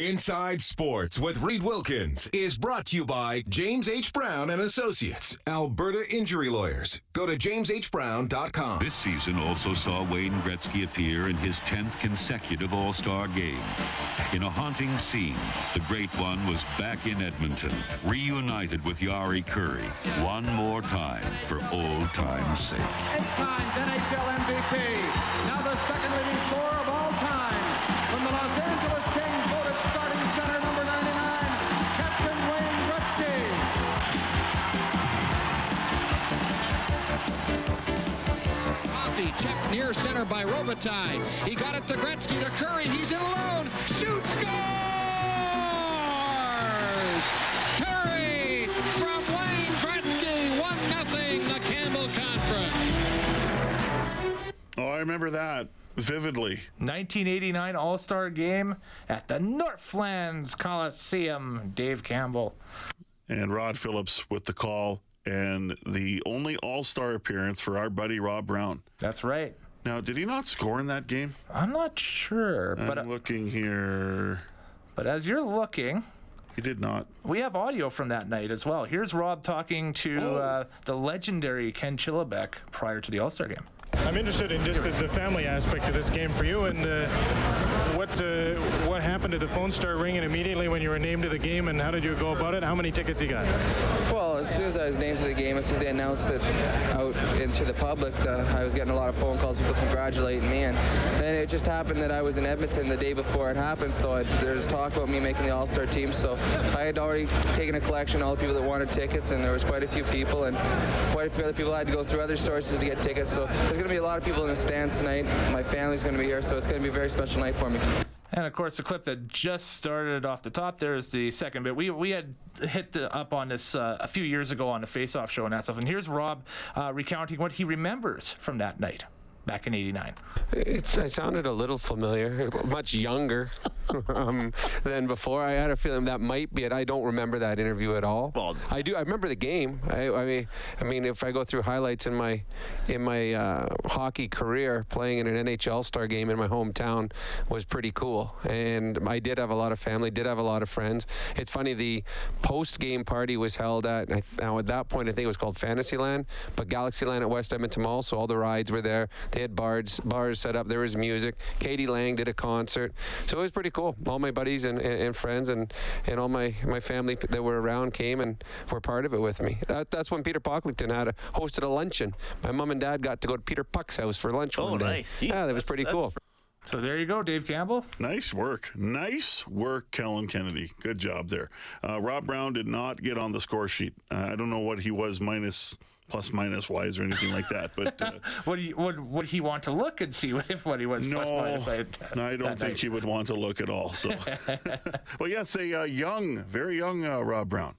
Inside Sports with Reid Wilkins is brought to you by James H. Brown and Associates, Alberta Injury Lawyers. Go to jameshbrown.com. This season also saw Wayne Gretzky appear in his 10th consecutive All-Star game. In a haunting scene, the Great One was back in Edmonton, reunited with Jari Kurri, one more time for old time's sake. Eight times NHL MVP. Now the second leading scorer near center by Robitaille. He got it to Gretzky to Kurri. He's in alone. Shoot scores! Kurri from Wayne Gretzky. 1 0 the Campbell Conference. Oh, I remember that vividly. 1989 All Star Game at the Northlands Coliseum. Dave Campbell. And Rod Phillips with the call and the only All Star appearance for our buddy Rob Brown. That's right. Now, did he not score in that game? I'm not sure, I'm but uh, looking here. but as you're looking, He did not. we have audio from that night as well. Here's Rob talking to uh, the legendary Ken Chillibeck prior to the All Star Game. I'm interested in just the, family aspect of this game for you, and uh, what uh, what happened? Did the phone start ringing immediately when you were named to the game, and how did you go about it? How many tickets you got? Well, as soon as I was named to the game, as soon as they announced it out into the public, the, I was getting a lot of phone calls, people congratulating me, and then it just happened that I was in Edmonton the day before it happened, so I, there was talk about me making the All-Star team, so I had already taken a collection all the people that wanted tickets, and there was quite a few people, and quite a few other people had to go through other sources to get tickets, so there's going to be a lot of people in the stands tonight. My family's going to be here, so it's going to be a very special night for me. And of course, the clip that just started off the top there is the second bit. We we had hit the, up on this uh, a few years ago on the Face Off show and that stuff. And here's Rob uh, recounting what he remembers from that night back in '89. It's, I sounded a little familiar, much younger um, than before. I had a feeling that might be it. I don't remember that interview at all. Well- I do. I remember the game. I, I mean, I mean, if I go through highlights in my in my uh, hockey career, playing in an NHL Star game in my hometown was pretty cool. And I did have a lot of family. Did have a lot of friends. It's funny. The post game party was held at now at that point I think it was called Fantasyland, but Galaxyland at West Edmonton Mall. So all the rides were there. They had bars bars set up. There was music. k.d. lang did a concert. So it was pretty cool. All my buddies and, and, and friends and, and all my, my family that were around came and were part of it with me. That, that's when Peter Pocklington had a, hosted a luncheon. My mom and dad got to go to Peter Puck's house for lunch Oh, one day. Oh, nice. Gee, yeah, that was pretty that's cool. So there you go, Dave Campbell. Nice work. Nice work, Kellen Kennedy. Good job there. Uh, Rob Brown did not get on the score sheet. Uh, I don't know what he was minus, plus, minus wise or anything like that. But uh, Would he would would he want to look and see if what he was no, plus minus that- no, I don't think night? he would want to look at all. So, well, yes, a uh, young, very young uh, Rob Brown,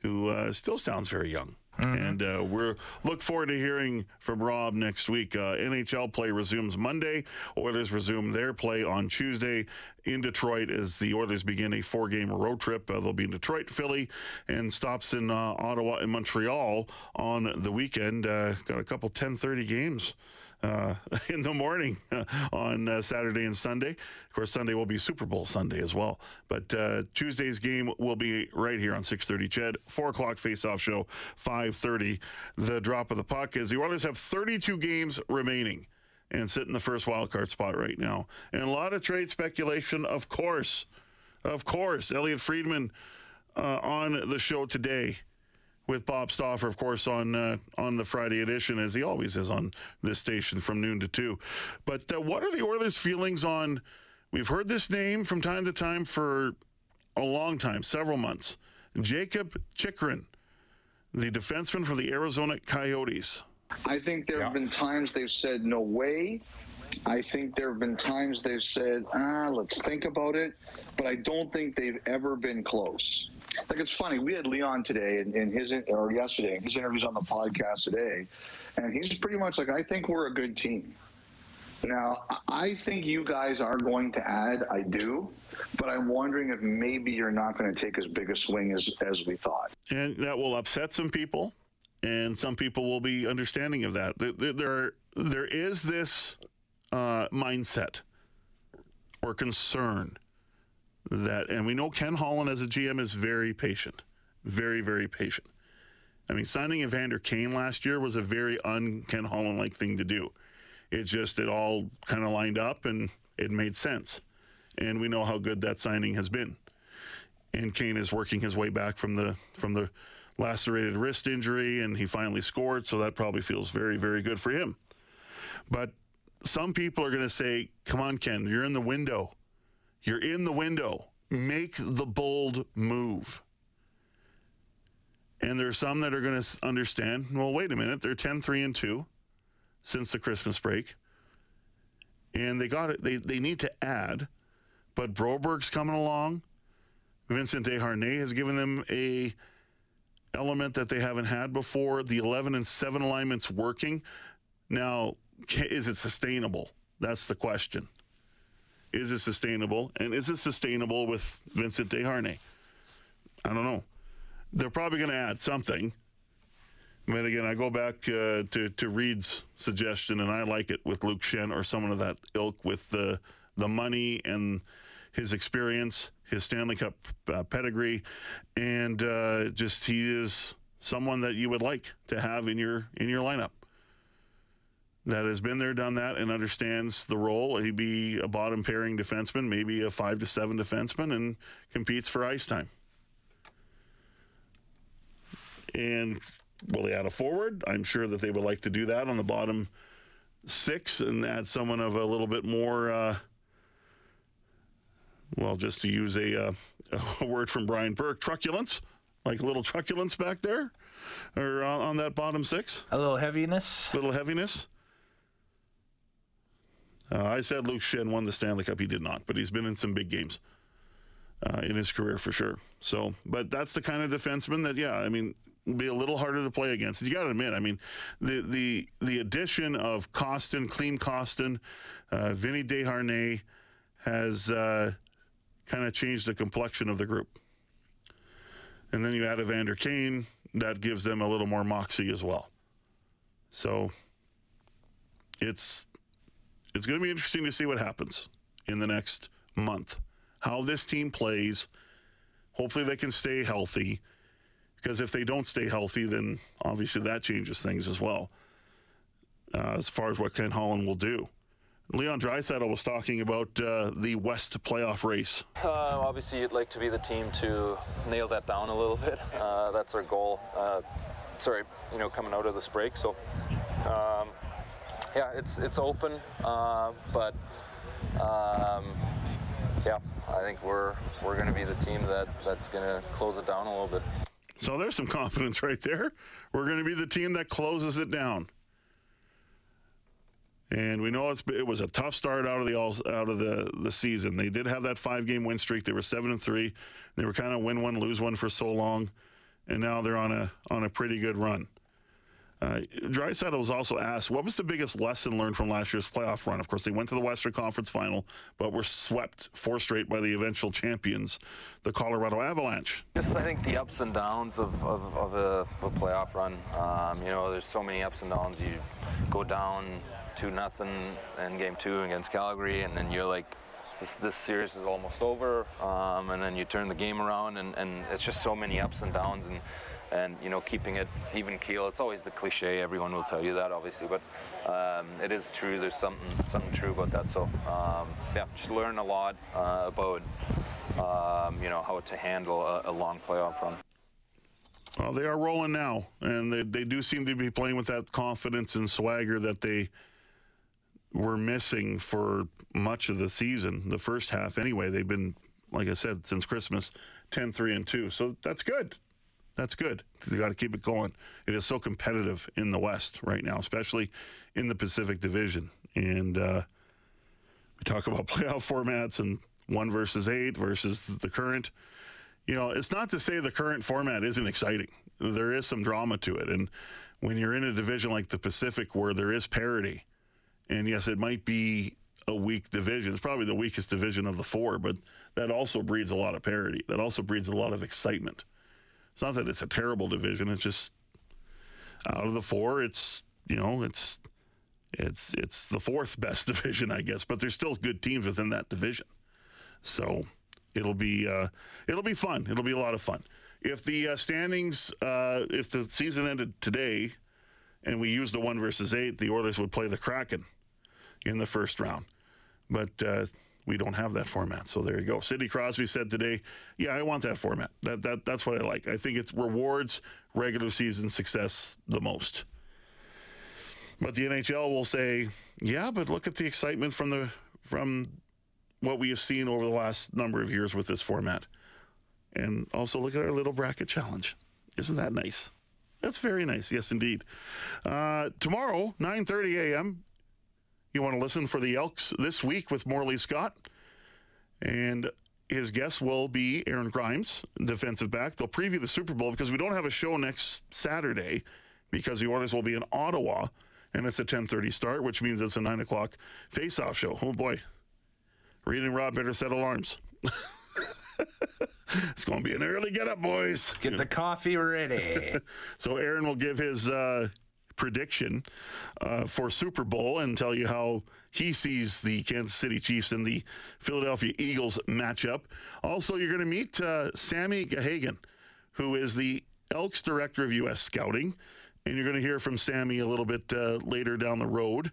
who uh, still sounds very young. And uh, we're look forward to hearing from Rob next week. Uh, NHL play resumes Monday. Oilers resume their play on Tuesday in Detroit as the Oilers begin a four-game road trip. Uh, they'll be in Detroit, Philly, and stops in uh, Ottawa and Montreal on the weekend. Uh, got a couple 10:30 games uh, in the morning uh, on uh, Saturday and Sunday. Of course, Sunday will be Super Bowl Sunday as well. But uh, Tuesday's game will be right here on 6:30. CHED, four o'clock face-off show, 5:30. The drop of the puck is the Oilers have 32 games remaining and sit in the first wild card spot right now. And a lot of trade speculation, of course, of course. Elliotte Friedman uh, on the show today with Bob Stauffer, of course, on uh, on the Friday edition, as he always is on this station from noon to two. But uh, what are the Oilers' feelings on? We've heard this name from time to time for a long time, several months. Jakob Chychrun, the defenseman for the Arizona Coyotes. I think there have been times they've said no way. I think there have been times they've said, ah, let's think about it. but I don't think they've ever been close. Like it's funny, we had Leon today in, in his or yesterday his interviews on the podcast today, and he's pretty much like, I think we're a good team. Now, I think you guys are going to add. I do, but I'm wondering if maybe you're not going to take as big a swing as as we thought. And that will upset some people, and some people will be understanding of that. There, there, there is this uh, mindset or concern that, and we know Ken Holland as a GM is very patient, very, very patient. I mean, signing Evander Kane last year was a very un Ken Holland like thing to do. It just, it all kind of lined up and it made sense. And we know how good that signing has been. And Kane is working his way back from the, from the, lacerated wrist injury and he finally scored so that probably feels very very good for him but some people are going to say come on ken you're in the window you're in the window. Make the bold move. And there's some that are going to understand, well, wait a minute, they're 10 3 and 2 since the Christmas break. And they got it. They, they need to add, but Broberg's coming along. Vincent Desharnais has given them a element that they haven't had before. The 11 and 7 alignment's working. Now, is it sustainable? That's the question. Is it sustainable? And is it sustainable with Vincent Desharnais? I don't know. They're probably going to add something. But again, I go back uh, to to Reid's suggestion, and I like it with Luke Schenn or someone of that ilk with the the money and his experience, his Stanley Cup uh, pedigree, and uh, just he is someone that you would like to have in your in your lineup that has been there, done that, and understands the role. He'd be a bottom pairing defenseman, maybe a five to seven defenseman, and competes for ice time. And will they add a forward? I'm sure that they would like to do that on the bottom six and add someone of a little bit more. Uh, well, just to use a, uh, a word from Brian Burke, truculence, like a little truculence back there, or on, on that bottom six. A little heaviness. A little heaviness. Uh, I said Luke Schenn won the Stanley Cup. He did not, but he's been in some big games uh, in his career for sure. So, but that's the kind of defenseman that, yeah, I mean, be a little harder to play against. You got to admit, I mean, the the the addition of Kostin, Klim Kostin, uh, Vinny Desharnais has uh, kind of changed the complexion of the group. And then you add Evander Kane, that gives them a little more moxie as well. So it's it's going to be interesting to see what happens in the next month, how this team plays. Hopefully, they can stay healthy because if they don't stay healthy, then obviously that changes things as well. Uh, as far as what Ken Holland will do. Leon Draisaitl was talking about uh, the West playoff race. Uh, obviously, you'd like to be the team to nail that down a little bit. Uh, that's our goal. Uh, sorry, you know, coming out of this break. So, um, yeah, it's it's open, uh, but um, yeah, I think we're we're going to be the team that that's going to close it down a little bit. So there's some confidence right there. We're going to be the team that closes it down. And we know it was a tough start out of the all, out of the, the season. They did have that five game win streak. They were seven and three. They were kind of win one lose one for so long, and now they're on a on a pretty good run. Uh, Draisaitl was also asked, what was the biggest lesson learned from last year's playoff run? Of course, they went to the Western Conference Final, but were swept four straight by the eventual champions, the Colorado Avalanche. Just, I think the ups and downs of, of, of a, a, playoff run. Um, you know, there's so many ups and downs. You go down two nothing in game two against Calgary, and then you're like, this, this series is almost over, um, and then you turn the game around, and, and it's just so many ups and downs. and and you know keeping it even keel. It's always the cliche. Everyone will tell you that, obviously, but um, it is true. There's something something true about that. So um, yeah, just learn a lot uh, about um, you know how to handle a, a, long playoff run. Well, they are rolling now, and they they do seem to be playing with that confidence and swagger that they were missing for much of the season, the first half anyway. They've been, like I said, since Christmas, 10 3 and 2. So that's good that's good. They got to keep it going. It is so competitive in the West right now, especially in the Pacific Division. And uh, we talk about playoff formats and one versus eight versus the current. You know, it's not to say the current format isn't exciting. There is some drama to it. And when you're in a division like the Pacific where there is parity, and yes, it might be a weak division. It's probably the weakest division of the four, but that also breeds a lot of parity. That also breeds a lot of excitement. It's not that it's a terrible division. It's just out of the four, it's you know, it's it's it's the fourth best division, I guess. But there's still good teams within that division, so it'll be uh, it'll be fun. It'll be a lot of fun. If the uh, standings, uh, if the season ended today, and we used the one versus eight, the Oilers would play the Kraken in the first round but uh, we don't have that format. So there you go. Sidney Crosby said today, "Yeah, I want that format. That that that's what I like. I think it rewards regular season success the most." But the NHL will say, "Yeah, but look at the excitement from the from what we have seen over the last number of years with this format, and also look at our little bracket challenge. Isn't that nice?" That's very nice. Yes, indeed. Uh, tomorrow, 9:30 a.m. You want to listen for the Elks this week with Morley Scott. And his guest will be Aaron Grimes, defensive back. They'll preview the Super Bowl because we don't have a show next Saturday because the Oilers will be in Ottawa and it's a 10:30 start, which means it's a nine o'clock face-off show. Oh boy, Reid and Rob better set alarms. it's going to be an early get up, boys. Get the coffee ready. so Aaron will give his uh, prediction uh, for Super Bowl and tell you how he sees the Kansas City Chiefs and the Philadelphia Eagles matchup. Also, you're going to meet uh, Sammy Gahagan, who is the Elks Director of U.S. Scouting. And you're going to hear from Sammy a little bit uh, later down the road.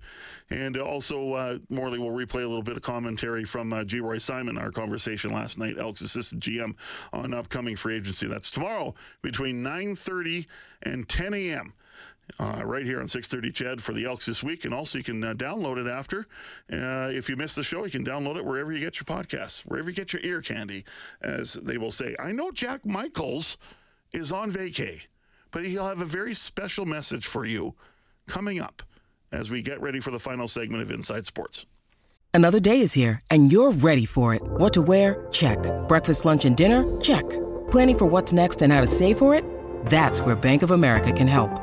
And also, uh, Morley will replay a little bit of commentary from uh, Geroy Simon, our conversation last night, Elks assistant GM, on upcoming free agency. That's tomorrow between 9.30 and 10 a.m uh, right here on 630 CHED for the Elks this week. And also, you can uh, download it after. Uh, if you missed the show, you can download it wherever you get your podcasts, wherever you get your ear candy, as they will say. I know Jack Michaels is on vacay, but he'll have a very special message for you coming up as we get ready for the final segment of Inside Sports. Another day is here, and you're ready for it. What to wear? Check. Breakfast, lunch, and dinner? Check. Planning for what's next and how to save for it? That's where Bank of America can help.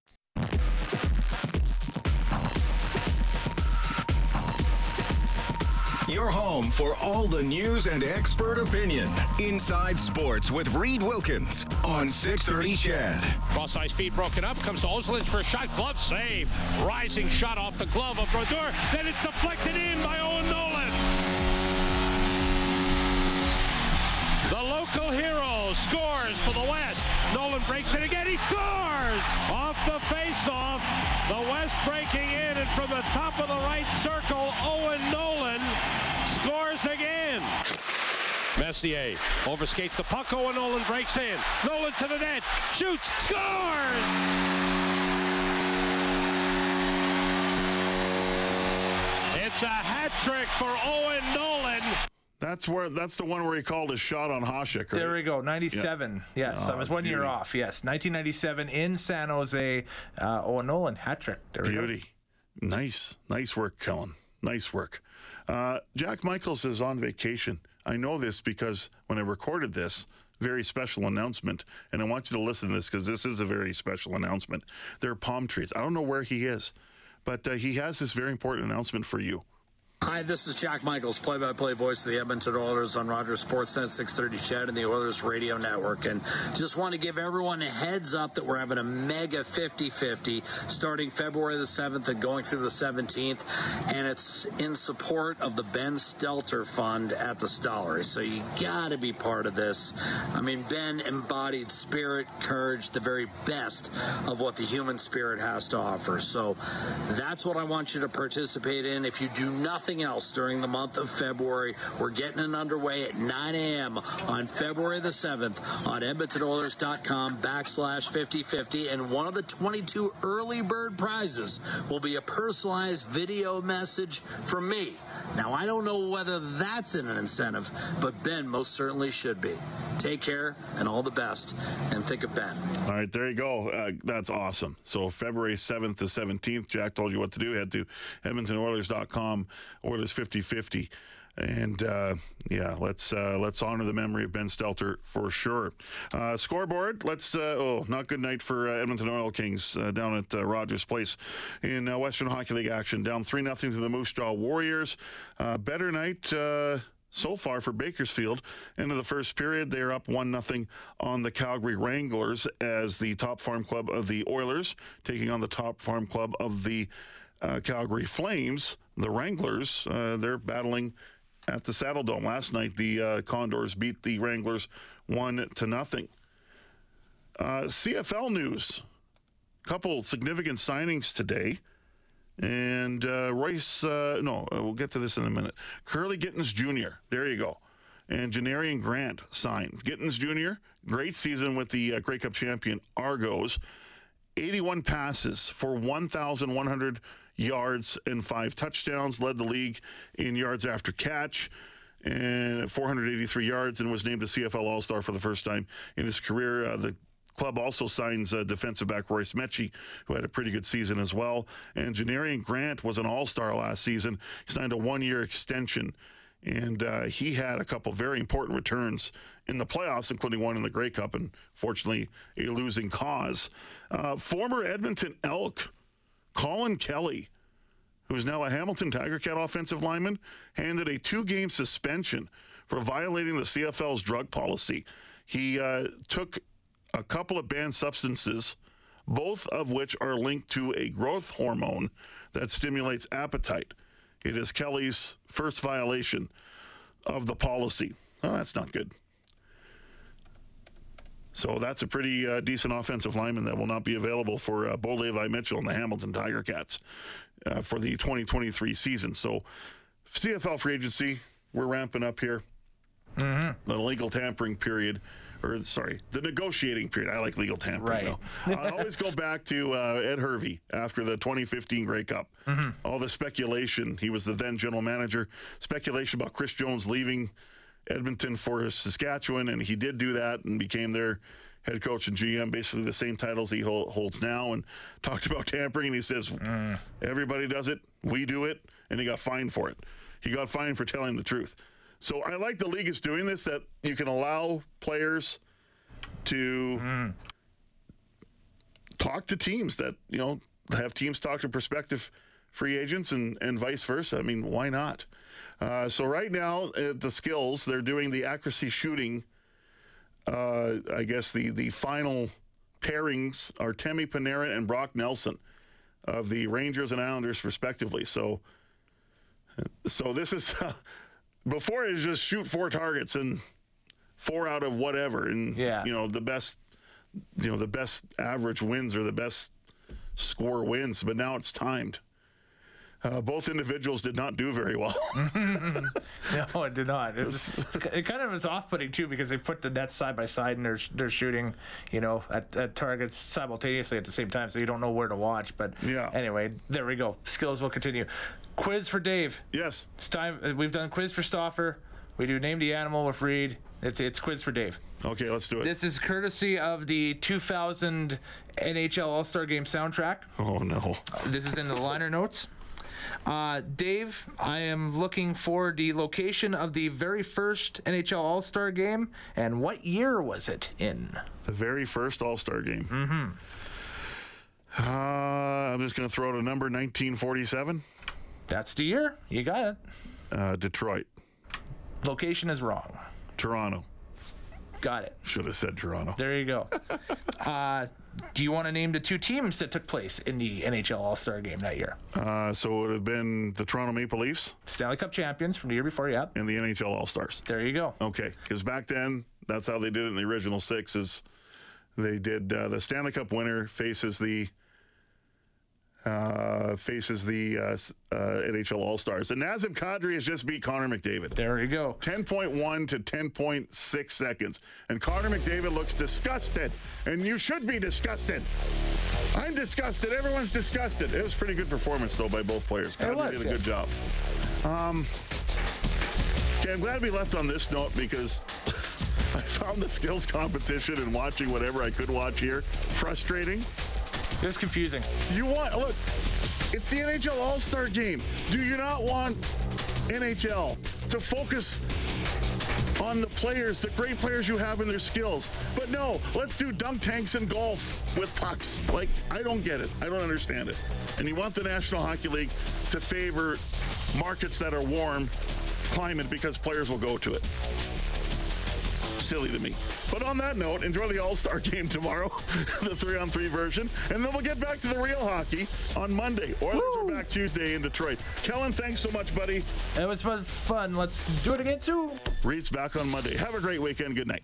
Home for all the news and expert opinion. Inside Sports with Reid Wilkins on 630 CHED. Cross ice feed broken up. Comes to Oslin for a shot. Glove save. Rising shot off the glove of Brodeur. Then it's deflected in by Owen Nolan. The local hero scores for the West. Nolan breaks it again. He scores off the face-off. The West breaking in, and from the top of the right circle, Owen Nolan scores again. Messier overskates the puck. Owen Nolan breaks in. Nolan to the net. Shoots. Scores! It's a hat trick for Owen Nolan. That's where that's the one where he called his shot on Hasek. Right? There we go. 97. Yeah. Yes. Oh, I was one year off. Yes. 1997 in San Jose. Uh, Owen Nolan hat trick. There we go. Beauty. Nice. Nice work, Kellen. Nice work. Uh, Jack Michaels is on vacation. I know this because when I recorded this, very special announcement, and I want you to listen to this because this is a very special announcement. There are palm trees. I don't know where he is, but uh, he has this very important announcement for you. Hi, this is Jack Michaels, play-by-play voice of the Edmonton Oilers on Rogers Sportsnet 630 CHED and the Oilers Radio Network. And just want to give everyone a heads up that we're having a mega 50-50 starting February the 7th and going through the 17th. And it's in support of the Ben Stelter Fund at the Stollery. So you got to be part of this. I mean, Ben embodied spirit, courage, the very best of what the human spirit has to offer. So that's what I want you to participate in. If you do nothing else during the month of February. We're getting it underway at 9 a.m. on February the 7th on EdmontonOilers.com backslash 5050. And one of the 22 early bird prizes will be a personalized video message from me. Now, I don't know whether that's an incentive, but Ben most certainly should be. Take care and all the best. And think of Ben. All right, there you go. Uh, that's awesome. So February 7th to 17th, Jack told you what to do. Head to EdmontonOilers.com, Oilers 5050. And uh, yeah, let's uh, let's honor the memory of Ben Stelter for sure. Uh, scoreboard. Let's uh, oh, not good night for uh, Edmonton Oil Kings uh, down at Rogers Place in Western Hockey League action. Down three nothing to the Moose Jaw Warriors. better night so far for Bakersfield. Into the first period, they are up 1 0 on the Calgary Wranglers as the top farm club of the Oilers taking on the top farm club of the uh, Calgary Flames. The Wranglers, uh, they're battling at the Saddle Dome. Last night, the uh, Condors beat the Wranglers one to nothing. Uh, CFL news: couple significant signings today, and uh, Royce. Uh, no, uh, we'll get to this in a minute. Kurleigh Gittens Jr. There you go. And Janarion Grant signs. Gittens Jr. Great season with the uh, Grey Cup champion Argos. 81 passes for 1,100 yards and five touchdowns, led the league in yards after catch and 483 yards and was named a CFL All Star for the first time in his career. Uh, the club also signs uh, defensive back Royce Metchie, who had a pretty good season as well. And Janarion Grant was an All Star last season. He signed a one year extension. And uh, he had a couple very important returns in the playoffs, including one in the Grey Cup, and fortunately, a losing cause. Uh, former Edmonton Elk Colin Kelly, who is now a Hamilton Tiger Cat offensive lineman, handed a two game suspension for violating the CFL's drug policy. He uh, took a couple of banned substances, both of which are linked to a growth hormone that stimulates appetite. It is Kelly's first violation of the policy. Oh, that's not good. So that's a pretty uh, decent offensive lineman that will not be available for uh, Bo Levi Mitchell and the Hamilton Tiger Cats uh, for the 2023 season. So CFL free agency, we're ramping up here. Mm-hmm. The legal tampering period, or sorry, the negotiating period. I like legal tampering. Right. I always go back to uh, Ed Hervey after the 2015 Grey Cup. Mm-hmm. All the speculation. He was the then general manager. Speculation about Chris Jones leaving Edmonton for Saskatchewan, and he did do that and became their head coach and GM, basically the same titles he holds now, and talked about tampering. And he says, Mm. everybody does it, we do it, and he got fined for it. He got fined for telling the truth. So I like the league is doing this that you can allow players to Mm. talk to teams that you know have teams talk to prospective free agents and and vice versa. I mean, why not? Uh, so right now, uh, the skills they're doing the accuracy shooting. Uh, I guess the the final pairings are Temi Panarin and Brock Nelson of the Rangers and Islanders, respectively. So, so this is before it was just shoot four targets and four out of whatever, and Yeah. you know the best, you know the best average wins or the best score wins. But now it's timed. Uh, both individuals did not do very well. no, it did not. It's, it kind of is off-putting too because they put the nets side by side and they're they're shooting, you know, at, at targets simultaneously at the same time, so you don't know where to watch. But Yeah. anyway, there we go. Skills will continue. Quiz for Dave. Yes, it's time. uh, We've done quiz for Stauffer. We do name the animal with Reid. It's it's quiz for Dave. Okay, let's do it. This is courtesy of the 2000 NHL All Star Game soundtrack. Oh no. This is in the liner notes. Uh, Dave, I am looking for the location of the very first NHL All Star game and what year was it in? The very first All Star game. Mm-hmm. Uh, I'm just going to throw out a number 1947. That's the year. You got it. Uh, Detroit. Location is wrong. Toronto. Got it. Should have said Toronto. There you go. uh, do you want to name the two teams that took place in the NHL All Star game that year? Uh, so it would have been the Toronto Maple Leafs. Stanley Cup champions from the year before, yep. And the NHL All Stars. There you go. Okay, because back then that's how they did it in the original six. Is they did uh, the Stanley Cup winner faces the uh, faces the uh, uh, NHL All Stars. And Nazem Kadri has just beat Connor McDavid. There you go. 10.1 to 10.6 seconds. And Connor McDavid looks disgusted. And you should be disgusted. I'm disgusted. Everyone's disgusted. It was pretty good performance, though, by both players. Kadri was, did a yeah. good job. Um, okay, I'm glad we left on this note because I found the skills competition and watching whatever I could watch here frustrating. It's confusing. You want look, it's the NHL All-Star game. Do you not want NHL to focus on the players, the great players you have and their skills? But no, let's do dunk tanks and golf with pucks. Like I don't get it. I don't understand it. And you want the National Hockey League to favor markets that are warm climate because players will go to it silly to me. But on that note, enjoy the All Star game tomorrow, the three on three version, and then we'll get back to the real hockey on Monday. Oilers are back Tuesday in Detroit. Kellen, thanks so much, buddy. It was fun. Let's do it again soon. Reid's back on Monday. Have a great weekend. Good night.